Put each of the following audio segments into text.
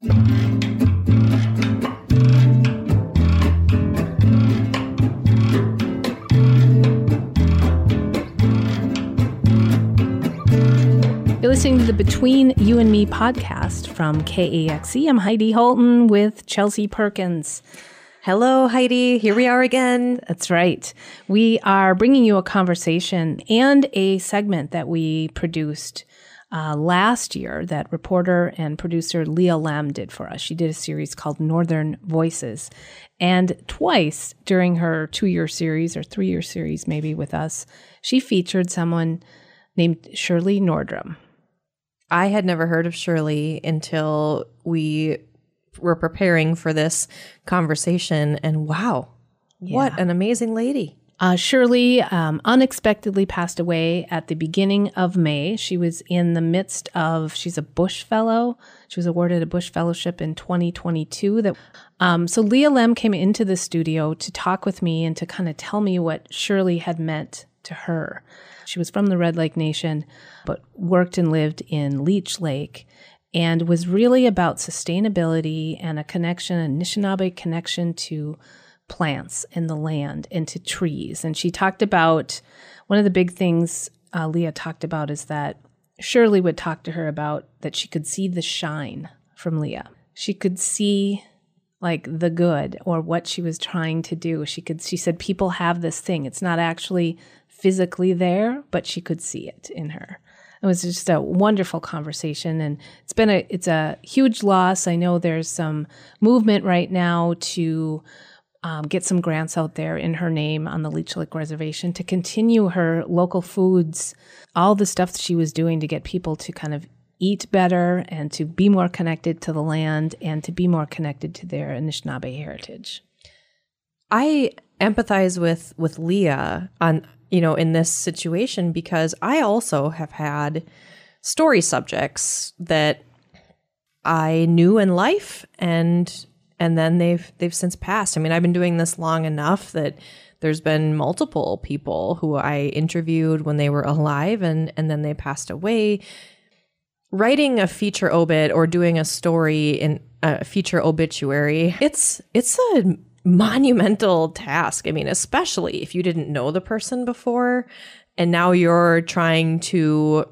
You're listening to the Between You and Me podcast from KAXE. I'm Heidi Holton with Chelsea Perkins. Hello, Heidi. Here we are again. That's right. We are bringing you a conversation and a segment that we produced uh, last year that reporter and producer Leah Lemm did for us. She did a series called Northern Voices. And twice during her two year series or three year series, maybe with us, she featured someone named Shirley Nordrum. I had never heard of Shirley until we were preparing for this conversation. And wow, what an amazing lady. Uh, Shirley um, unexpectedly passed away at the beginning of May. She was in the midst of, she's a Bush Fellow. She was awarded a Bush Fellowship in 2022. That, um, so Leah Lemm came into the studio to talk with me and to kind of tell me what Shirley had meant to her. She was from the Red Lake Nation, but worked and lived in Leech Lake and was really about sustainability and a connection, a Anishinaabe connection to plants in the land into trees. And she talked about one of the big things uh, Leah talked about is that Shirley would talk to her about that she could see the shine from Leah. She could see like the good or what she was trying to do. She could she said people have this thing. It's not actually physically there, but she could see it in her. It was just a wonderful conversation, and it's been a it's a huge loss. I know there's some movement right now to um, get some grants out there in her name on the Leech Lake Reservation to continue her local foods, all the stuff she was doing to get people to kind of eat better and to be more connected to the land and to be more connected to their Anishinaabe heritage. I empathize with with Leah on you know in this situation because I also have had story subjects that I knew in life and and then they've they've since passed. I mean, I've been doing this long enough that there's been multiple people who I interviewed when they were alive and and then they passed away. Writing a feature obit or doing a story in a feature obituary, it's it's a monumental task. I mean, especially if you didn't know the person before and now you're trying to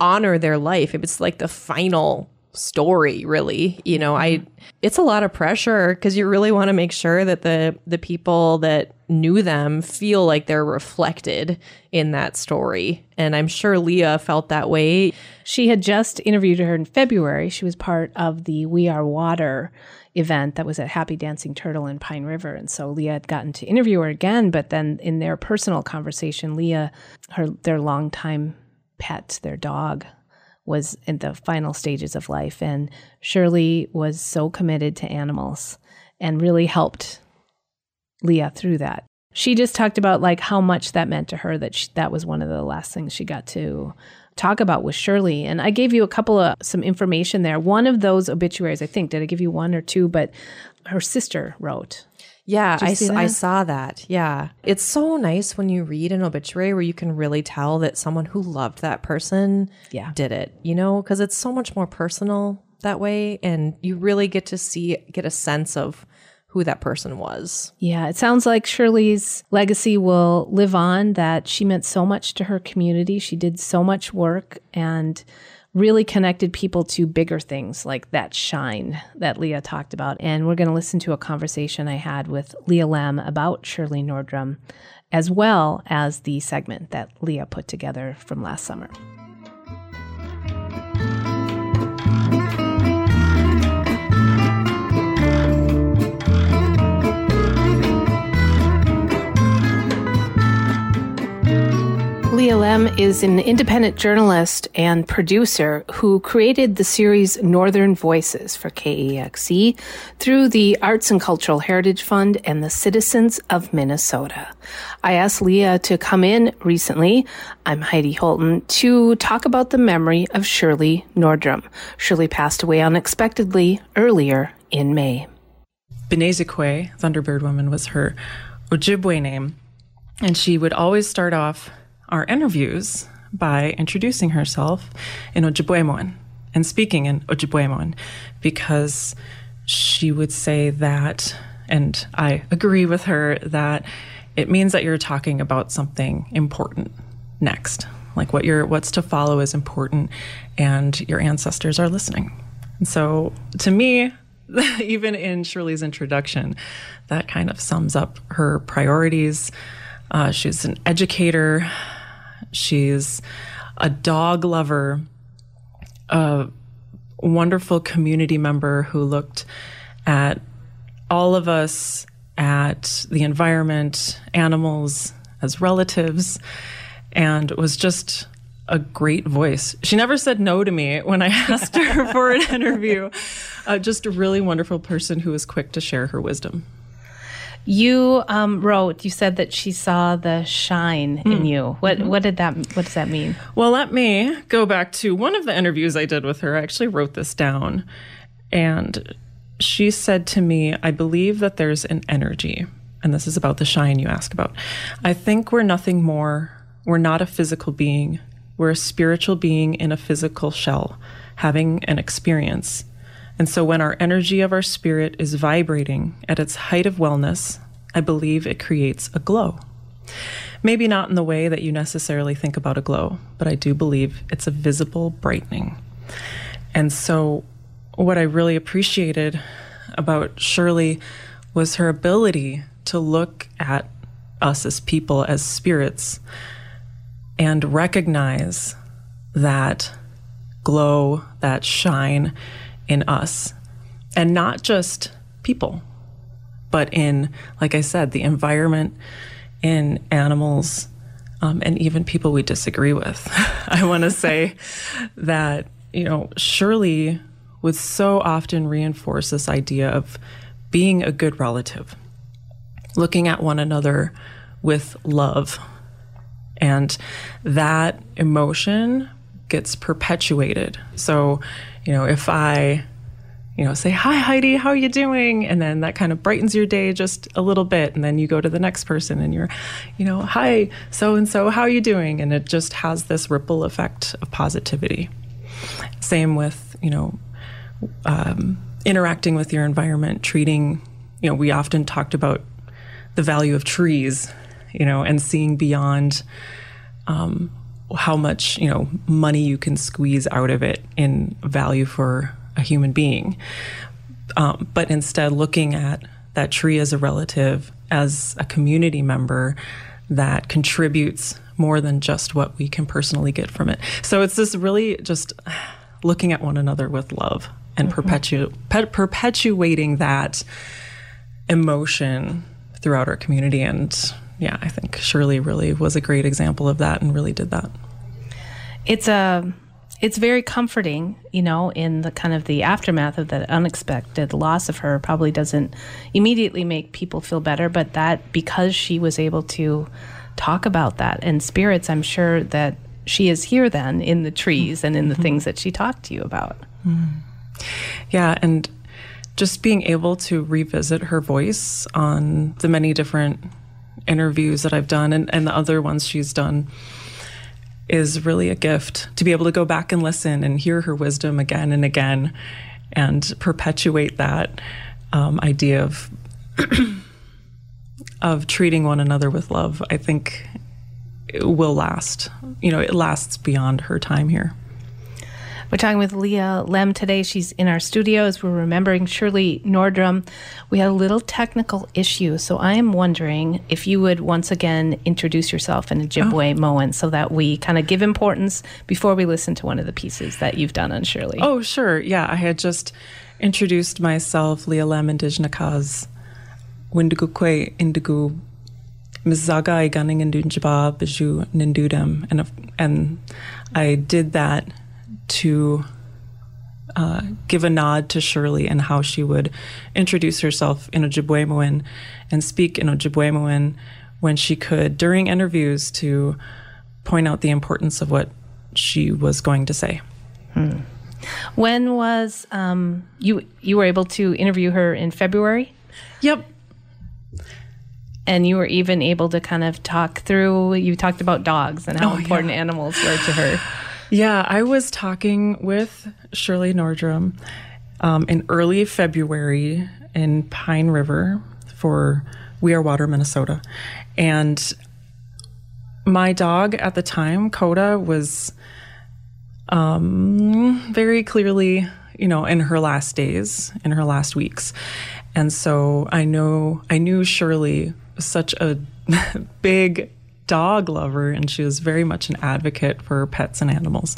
honor their life. If it's like the final story really you know i mm-hmm. it's a lot of pressure because you really want to make sure that the the people that knew them feel like they're reflected in that story. And i'm sure leah felt that way. She had just interviewed her in february. She was part of the we are water event that was at happy dancing turtle in pine river. And so leah had gotten to interview her again but then in their personal conversation leah her their longtime pet their dog was in the final stages of life. And Shirley was so committed to animals and really helped Leah through that. She just talked about like how much that meant to her that she, that was one of the last things she got to talk about with Shirley. And I gave you a couple of some information there. One of those obituaries, I think, did I give you one or two? But her sister wrote yeah, I, I saw that. Yeah. It's so nice when you read an obituary where you can really tell that someone who loved that person yeah. did it, you know, because it's so much more personal that way. And you really get to see, get a sense of who that person was. Yeah, it sounds like Shirley's legacy will live on, that she meant so much to her community. She did so much work and really connected people to bigger things like that shine that Leah talked about. And we're going to listen to a conversation I had with Leah Lemm about Shirley Nordrum, as well as the segment that Leah put together from last summer. Leah Lemm is an independent journalist and producer who created the series Northern Voices for KAXE through the Arts and Cultural Heritage Fund and the Citizens of Minnesota. I asked Leah to come in recently, I'm Heidi Holton, to talk about the memory of Shirley Nordrum. Shirley passed away unexpectedly earlier in May. Benesikwe, Thunderbird Woman, was her Ojibwe name. And she would always start off our interviews by introducing herself in Ojibwemowin. and speaking in Ojibwe because she would say that, and I agree with her, that it means that you're talking about something important next. Like what you're, what's to follow is important, and your ancestors are listening. And so to me, even in Shirley's introduction, that kind of sums up her priorities. Uh, she's an educator, she's a dog lover, a wonderful community member who looked at all of us, at the environment, animals as relatives, and was just a great voice. She never said no to me when I asked her for an interview. Uh, just a really wonderful person who was quick to share her wisdom. You um, wrote. You said that she saw the shine in you. What What did that What does that mean? Well, let me go back to one of the interviews I did with her. I actually wrote this down, and she said to me, "I believe that there's an energy." And this is about the shine you ask about. I think we're nothing more. We're not a physical being. We're a spiritual being in a physical shell, having an experience. And so when our energy of our spirit is vibrating at its height of wellness, I believe it creates a glow. Maybe not in the way that you necessarily think about a glow, but I do believe it's a visible brightening. And so, what I really appreciated about Shirley was her ability to look at us as people, as spirits, and recognize that glow, that shine in us. And not just people, but in, like I said, the environment, in animals, um, and even people we disagree with. I want to say that, you know, Shirley would so often reinforce this idea of being a good relative, looking at one another with love. And that emotion gets perpetuated. So, you know, if I, you know, say, Hi, Heidi, how are you doing? And then that kind of brightens your day just a little bit. And then you go to the next person and you're, you know, Hi, so and so, how are you doing? And it just has this ripple effect of positivity. Same with, you know, um, interacting with your environment, treating, you know, we often talked about the value of trees, you know, and seeing beyond um, how much, you know, money you can squeeze out of it in value for a human being. Um, but instead, looking at that tree as a relative, as a community member that contributes more than just what we can personally get from it. So it's this really just looking at one another with love and mm-hmm. perpetu- per- perpetuating that emotion throughout our community. And yeah, I think Shirley really was a great example of that and really did that. It's a it's very comforting, you know, in the kind of the aftermath of that unexpected loss of her probably doesn't immediately make people feel better, but that because she was able to talk about that and spirits, I'm sure that she is here then in the trees and in the mm-hmm. things that she talked to you about. Mm. Yeah, and just being able to revisit her voice on the many different interviews that I've done and, and the other ones she's done is really a gift to be able to go back and listen and hear her wisdom again and again and perpetuate that um, idea of of treating one another with love. I think will last. You know, it lasts beyond her time here. We're talking with Leah Lemm today. She's in our studios. We're remembering Shirley Nordrum. We had a little technical issue, so I am wondering if you would once again introduce yourself in Ojibwe oh. Moan so that we kind of give importance before we listen to one of the pieces that you've done on Shirley. Oh, sure. Yeah, I had just introduced myself, Leah Lemm Indigenakaz, Windugukwe Indigu Mizaga Gunning and Dunjaba Biju Nindudem. And, and I did that to uh, give a nod to Shirley and how she would introduce herself in Ojibwemowin and speak in Ojibwemowin when she could during interviews to point out the importance of what she was going to say. Hmm. When was um, you you were able to interview her in February? Yep. And you were even able to kind of talk through. You talked about dogs and how oh, important yeah. animals were to her. Yeah, I was talking with Shirley Nordrum um, in early February in Pine River for We Are Water, Minnesota. And my dog at the time, Coda, was um, very clearly, you know, in her last days, in her last weeks. And so I know, I knew Shirley was such a big dog lover and she was very much an advocate for pets and animals.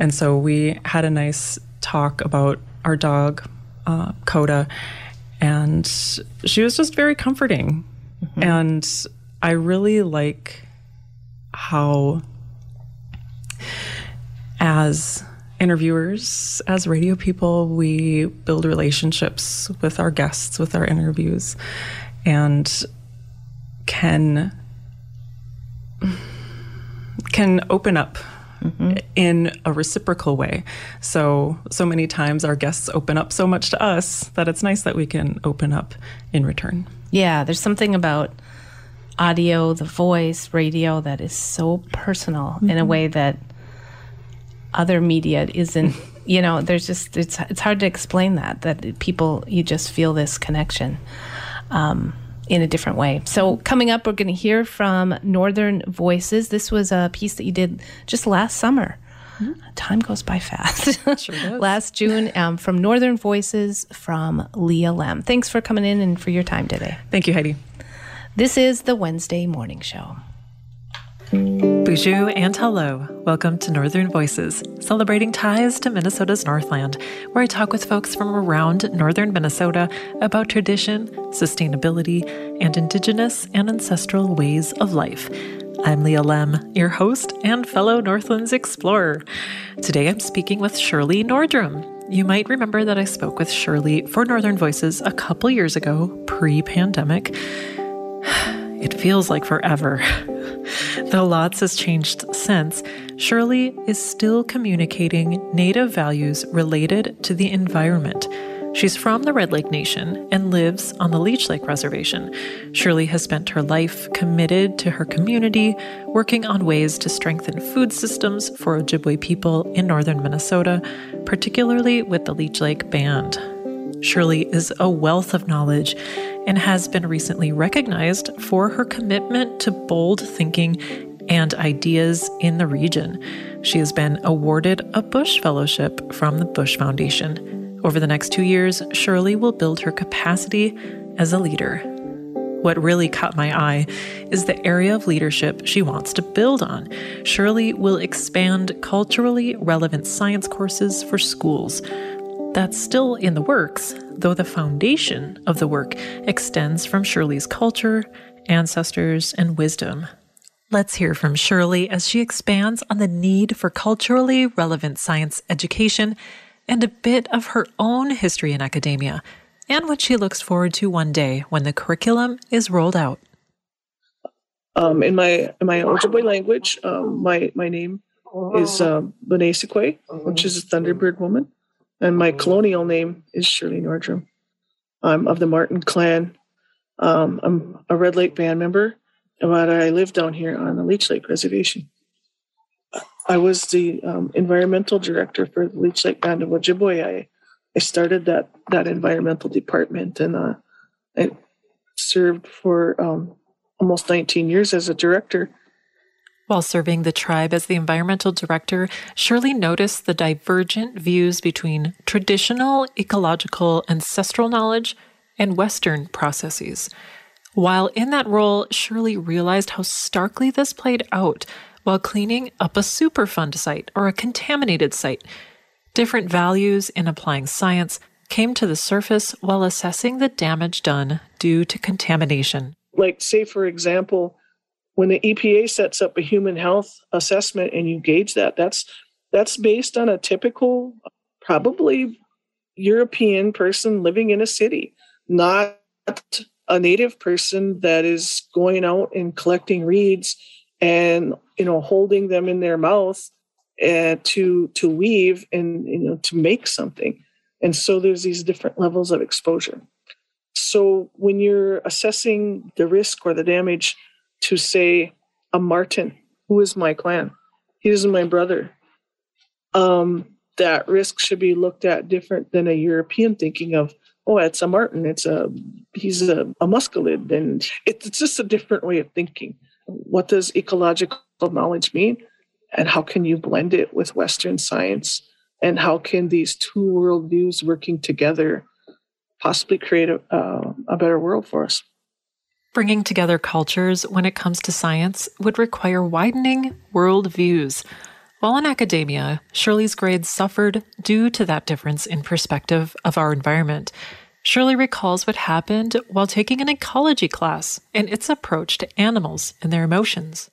And so we had a nice talk about our dog, uh, Coda, and she was just very comforting. Mm-hmm. And I really like how, as interviewers, as radio people, we build relationships with our guests, with our interviews, and can can open up mm-hmm. in a reciprocal way. So, so many times our guests open up so much to us that it's nice that we can open up in return. Yeah, there's something about audio, the voice, radio that is so personal mm-hmm. in a mm-hmm. way that other media isn't. you know, there's just it's it's hard to explain that that people you just feel this connection. Um, in a different way. So, coming up, we're going to hear from Northern Voices. This was a piece that you did just last summer. Mm-hmm. Time goes by fast. Sure last June um, from Northern Voices from Leah Lemm. Thanks for coming in and for your time today. Thank you, Heidi. This is the Wednesday Morning Show. Bonjour and hello. Welcome to Northern Voices, celebrating ties to Minnesota's Northland, where I talk with folks from around northern Minnesota about tradition, sustainability, and indigenous and ancestral ways of life. I'm Leah Lemm, your host and fellow Northlands explorer. Today I'm speaking with Shirley Nordrum. You might remember that I spoke with Shirley for Northern Voices a couple years ago, pre pandemic. It feels like forever. Though lots has changed since, Shirley is still communicating Native values related to the environment. She's from the Red Lake Nation and lives on the Leech Lake Reservation. Shirley has spent her life committed to her community, working on ways to strengthen food systems for Ojibwe people in northern Minnesota, particularly with the Leech Lake Band. Shirley is a wealth of knowledge and has been recently recognized for her commitment to bold thinking and ideas in the region. She has been awarded a Bush Fellowship from the Bush Foundation. Over the next two years, Shirley will build her capacity as a leader. What really caught my eye is the area of leadership she wants to build on. Shirley will expand culturally relevant science courses for schools. That's still in the works, though the foundation of the work extends from Shirley's culture, ancestors, and wisdom. Let's hear from Shirley as she expands on the need for culturally relevant science education and a bit of her own history in academia and what she looks forward to one day when the curriculum is rolled out. Um, in my in my Ojibwe language, um, my my name is um, Benesikwe, which is a Thunderbird woman. And my colonial name is Shirley Nordrum. I'm of the Marten clan. Um, I'm a Red Lake band member, but I live down here on the Leech Lake Reservation. I was the um, environmental director for the Leech Lake Band of Ojibwe. I, I started that that environmental department and uh, I served for um, almost 19 years as a director while serving the tribe as the environmental director, Shirley noticed the divergent views between traditional ecological ancestral knowledge and Western processes. While in that role, Shirley realized how starkly this played out while cleaning up a Superfund site or a contaminated site. Different values in applying science came to the surface while assessing the damage done due to contamination. Like, say, for example, when the EPA sets up a human health assessment and you gauge that, that's that's based on a typical, probably European person living in a city, not a native person that is going out and collecting reeds and you know holding them in their mouth and to to weave and you know to make something. And so there's these different levels of exposure. So when you're assessing the risk or the damage to say a Marten, who is my clan. He is my brother. um, that risk should be looked at different than a European thinking of, oh, it's a Marten, it's a he's a, a mustelid, and it's just a different way of thinking. What does ecological knowledge mean, and how can you blend it with Western science, and how can these two worldviews working together possibly create a, uh, a better world for us? Bringing together cultures when it comes to science would require widening worldviews. While in academia, Shirley's grades suffered due to that difference in perspective of our environment. Shirley recalls what happened while taking an ecology class and its approach to animals and their emotions.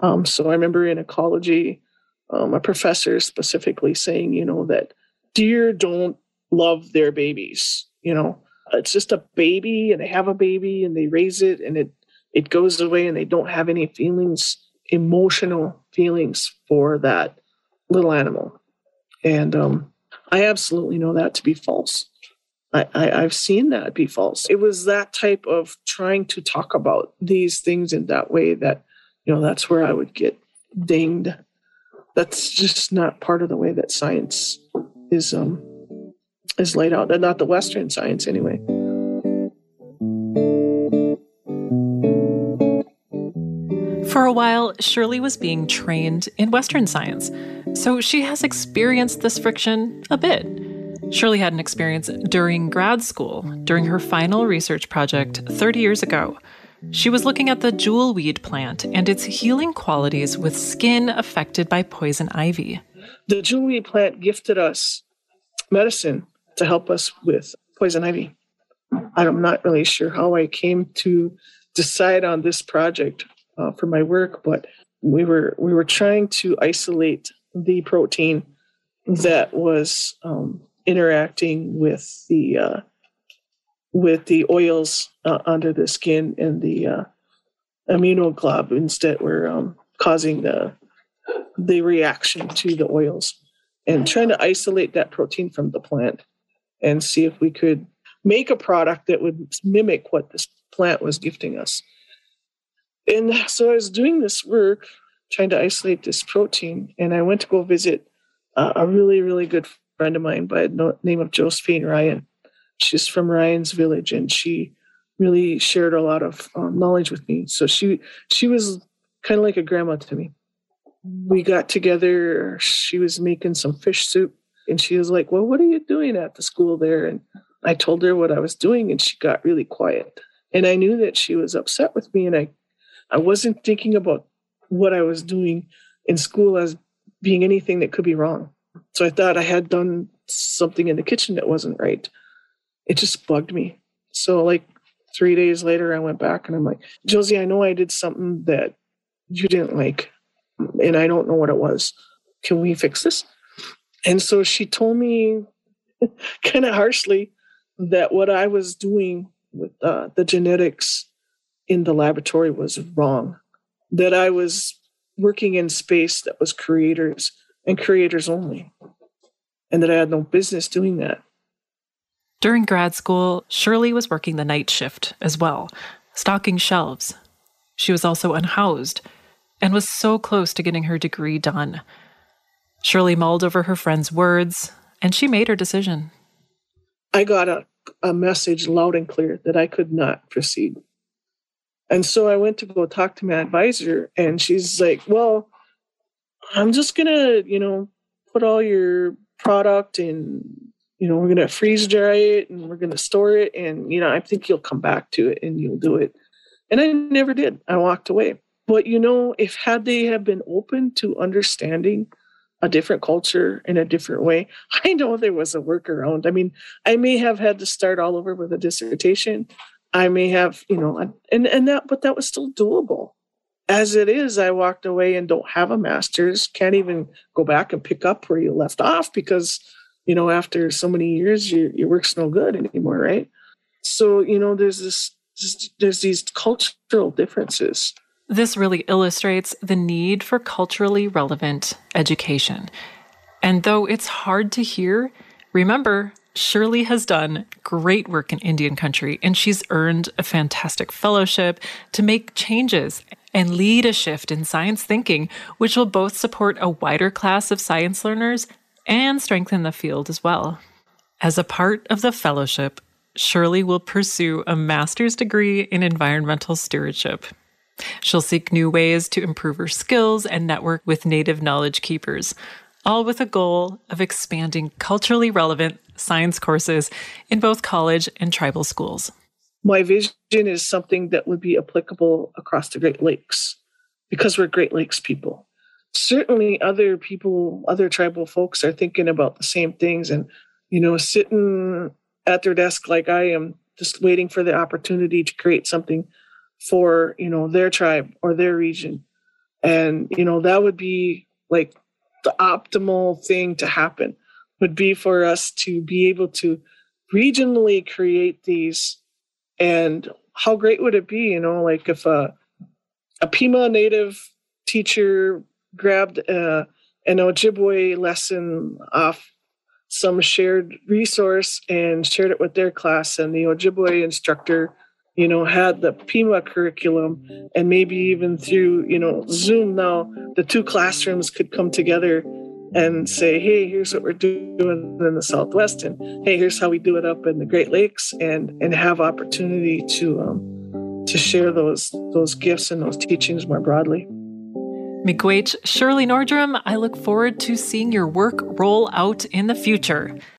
Um, so I remember in ecology, um, a professor specifically saying, you know, that deer don't love their babies. You know, it's just a baby and they have a baby and they raise it and it it goes away and they don't have any feelings emotional feelings for that little animal. And um, i absolutely know that to be false. I, I, i've seen that be false. It was that type of trying to talk about these things in that way that you know that's where i would get dinged. That's just not part of the way that science is um is laid out, and not the Western science anyway. For a while, Shirley was being trained in Western science, so she has experienced this friction a bit. Shirley had an experience during grad school, during her final research project 30 years ago. She was looking at the jewelweed plant and its healing qualities with skin affected by poison ivy. The jewelweed plant gifted us medicine to help us with poison ivy. I'm not really sure how I came to decide on this project uh, for my work, but we were we were trying to isolate the protein that was um, interacting with the uh, with the oils uh, under the skin and the uh, immunoglobulins that were um, causing the the reaction to the oils, and trying to isolate that protein from the plant and see if we could make a product that would mimic what this plant was gifting us. And so I was doing this work, trying to isolate this protein, and I went to go visit uh, a really, really good friend of mine by the name of Josephine Ryan. She's from Ryan's Village, and she really shared a lot of um, knowledge with me. So she she was kind of like a grandma to me. We got together. She was making some fish soup and she was like, Well, what are you doing at the school there? And I told her what I was doing, and she got really quiet. And I knew that she was upset with me, and I, I wasn't thinking about what I was doing in school as being anything that could be wrong. So I thought I had done something in the kitchen that wasn't right. It just bugged me. So, like three days later, I went back and I'm like, Josie, I know I did something that you didn't like, and I don't know what it was. Can we fix this? And so she told me kind of harshly that what I was doing with uh, the genetics in the laboratory was wrong, that I was working in space that was creators and creators only, and that I had no business doing that. During grad school, Shirley was working the night shift as well, stocking shelves. She was also unhoused and was so close to getting her degree done. Shirley mulled over her friend's words, and she made her decision. I got a, a message loud and clear that I could not proceed. And so I went to go talk to my advisor, and she's like, Well, I'm just going to, you know, put all your product and, you know, we're going to freeze dry it and we're going to store it. And, you know, I think you'll come back to it and you'll do it. And I never did. I walked away. But, you know, if had they have been open to understanding a different culture in a different way. I know there was a workaround. I mean, I may have had to start all over with a dissertation. I may have, you know, and and that, but that was still doable. As it is, I walked away and don't have a master's. Can't even go back and pick up where you left off because, you know, after so many years, your your work's no good anymore, right? So you know, there's this, there's these cultural differences this really illustrates the need for culturally relevant education. And though it's hard to hear, remember, Shirley has done great work in Indian country and she's earned a fantastic fellowship to make changes and lead a shift in science thinking, which will both support a wider class of science learners and strengthen the field as well. As a part of the fellowship, Shirley will pursue a master's degree in environmental stewardship. She'll seek new ways to improve her skills and network with Native knowledge keepers, all with a goal of expanding culturally relevant science courses in both college and tribal schools. My vision is something that would be applicable across the Great Lakes because we're Great Lakes people. Certainly, other people, other tribal folks are thinking about the same things and, you know, sitting at their desk like I am, just waiting for the opportunity to create something for, you know, their tribe or their region. And, you know, that would be like the optimal thing to happen would be for us to be able to regionally create these and how great would it be you know like if a, a pima native teacher grabbed a, an ojibwe lesson off some shared resource and shared it with their class and the ojibwe instructor you know had the pima curriculum and maybe even through you know zoom now the two classrooms could come together and say, hey, here's what we're doing in the Southwest, and hey, here's how we do it up in the Great Lakes, and and have opportunity to um, to share those those gifts and those teachings more broadly. Miigwech Shirley Nordrum, I look forward to seeing your work roll out in the future.